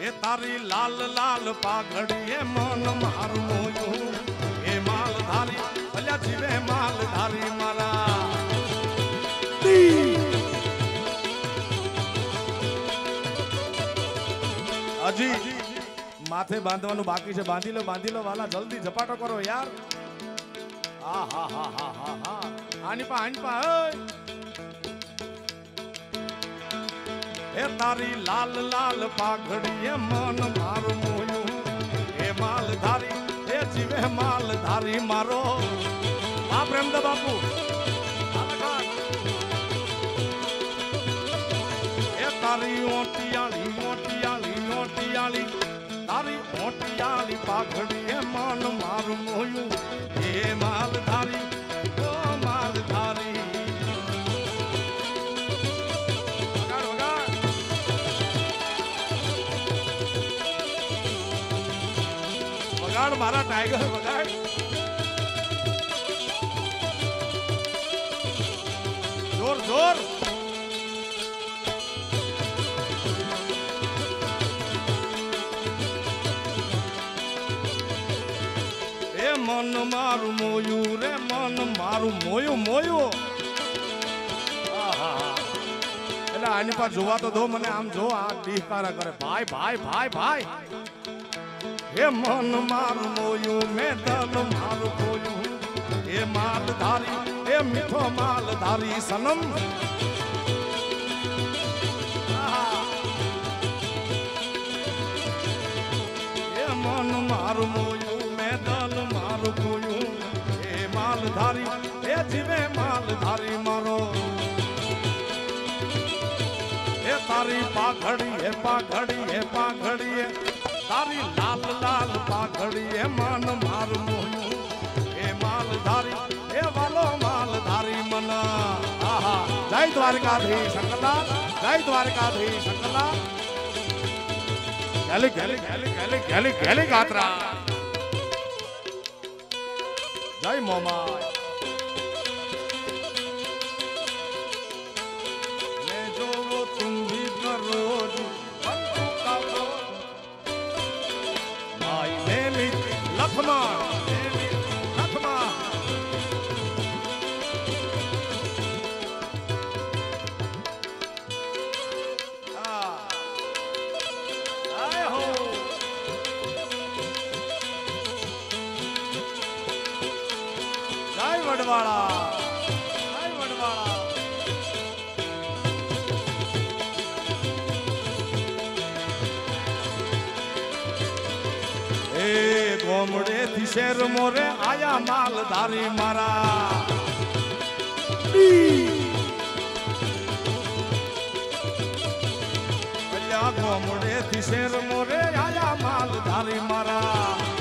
એ તારી લાલ લાલ પાઘડી એ મન મારું મોયું. એ માલધારી ભલ્યા જીવે માલધારી મારા. હજી માથે બાંધવાનું બાકી છે. બાંધી લો બાંધી લો, વાલા, જલ્દી ઝપાટો કરો યાર. હા હા હા હા હા હા. આની પા આની પા એ તારી લાલ લાલ પાઘડી એ મન મારું મોયું. એ માલ ધારી એ જીવે માલ ધારી મારો. આ પ્રેમદા બાપુ. એ તારી ઓટિયાળી ઓટિયાળી ઓટિયાળી તારી ઓટિયાળી પાઘડી એ મન મારું મોયું. એ માલધારી વગાડ મારા ટાઈગર વગાડ. જોર જોર. એ મન મારું મોયું રે, મન મારું મોયું મોયું. આની પાસે જોવા તો દો, મને આમ જો આ દીહ કરે. ભાઈ ભાઈ ભાઈ ભાઈ. હે મન મારું મોયું મેં દલ મારું ખોયું એ માલધારી એ મીઠો માલધારી સનમ. આહા. એ મન મારું મોયું મેં દલ મારું ખોયું એ માલધારી એ જીવે માલધારી મારો. એ તારી પાઘડી એ પાઘડી એ પાઘડી તારી લાલ લાલ પાઘડી એ માન માર મોનું એ માલધારી, એ વાલો માલધારી મન. આહા. જય દ્વારકાધી શંકરલાલ જય દ્વારકાધી શંકરલાલ ગેલી ગેલી ગેલી ગેલી ગેલી ગેલી ગાત્રા. જય મોમા વડવાળા. વડવાળા એ ગોમડે થી શેર મોરે આયા માલધારી મારા. ગોમડે થી શેર મોરે આયા માલધારી મારા.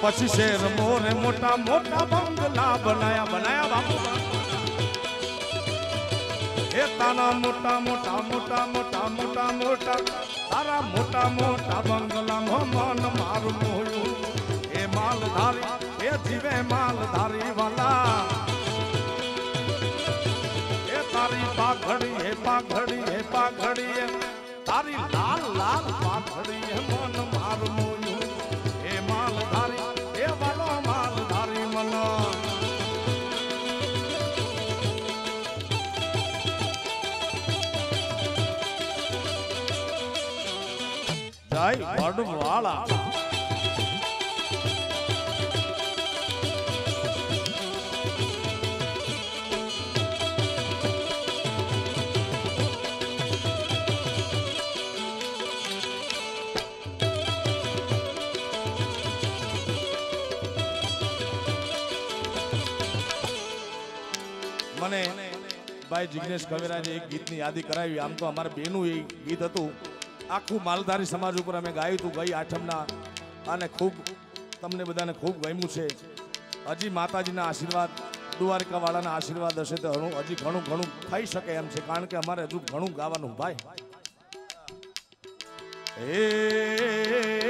પછી શેર મોરે મોટા મોટા બંગલા બનાયા બનાયા બાપુ. એ તાના મોટા મોટા મોટા મોટા મોટા મોટા, તારા મોટા મોટા બંગલામાં મન મારું મોયું. એ માલધારી, એ જીવે માલધારી વાલા. એ તારી પાઘડી, એ પાઘડી એ પાઘડી તારી લાલ લાલ પાઘડી જય વડવાળા મને ભાઈ જિગ્નેશ કવેરાજે એક ગીતની યાદી કરાવી. આમ તો અમારે બેનું એ ગીત હતું. આખું માલધારી સમાજ ઉપર અમે ગાયું હતું, ગઈ આઠમના. અને ખૂબ તમને બધાને ખૂબ ગમ્યું છે. હજી માતાજીના આશીર્વાદ, દ્વારકાવાળાના આશીર્વાદ હશે તો હજી ઘણું ઘણું થઈ શકે એમ છે, કારણ કે અમારે હજુ ઘણું ગાવાનું, ભાઈ. હે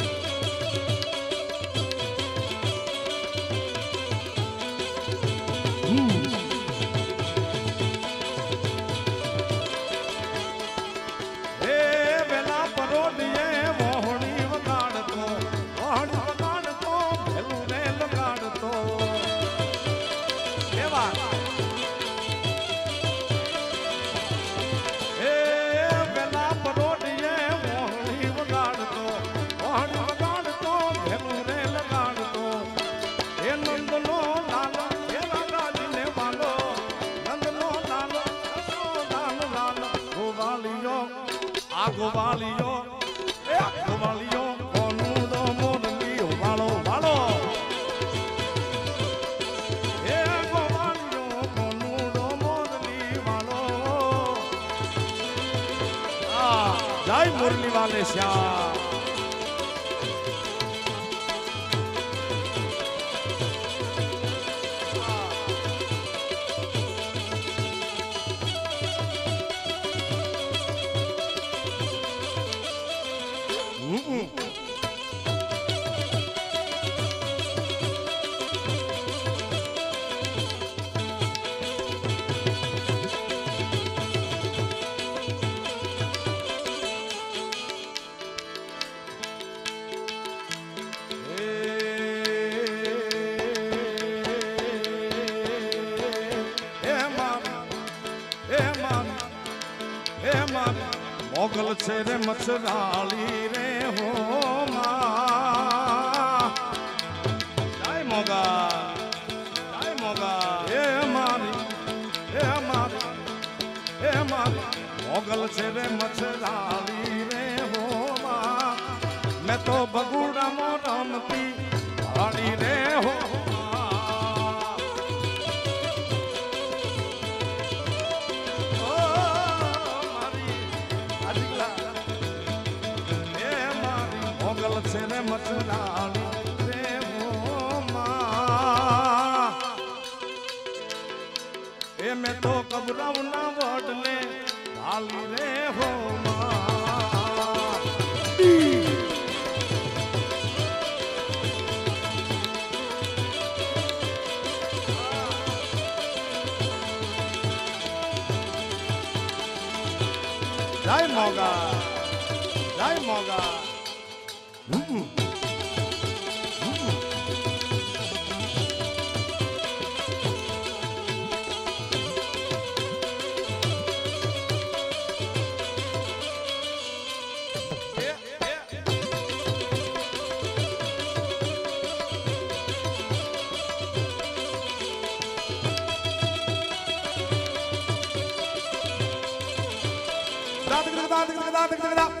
જય મુરલી વાલે શ્યામ મોગલ છે રે મચરાળી રે હો માં. જય મોગા જય મોગા. હે મારી હે મારી હે મારી. મોગલ છે રે મચરાળી ગઝલ છે રે એ મેં તો કબરાઉના વડલે ભાલી રે હો જય મોગા. જય મોગા. Da, da, da, da, da.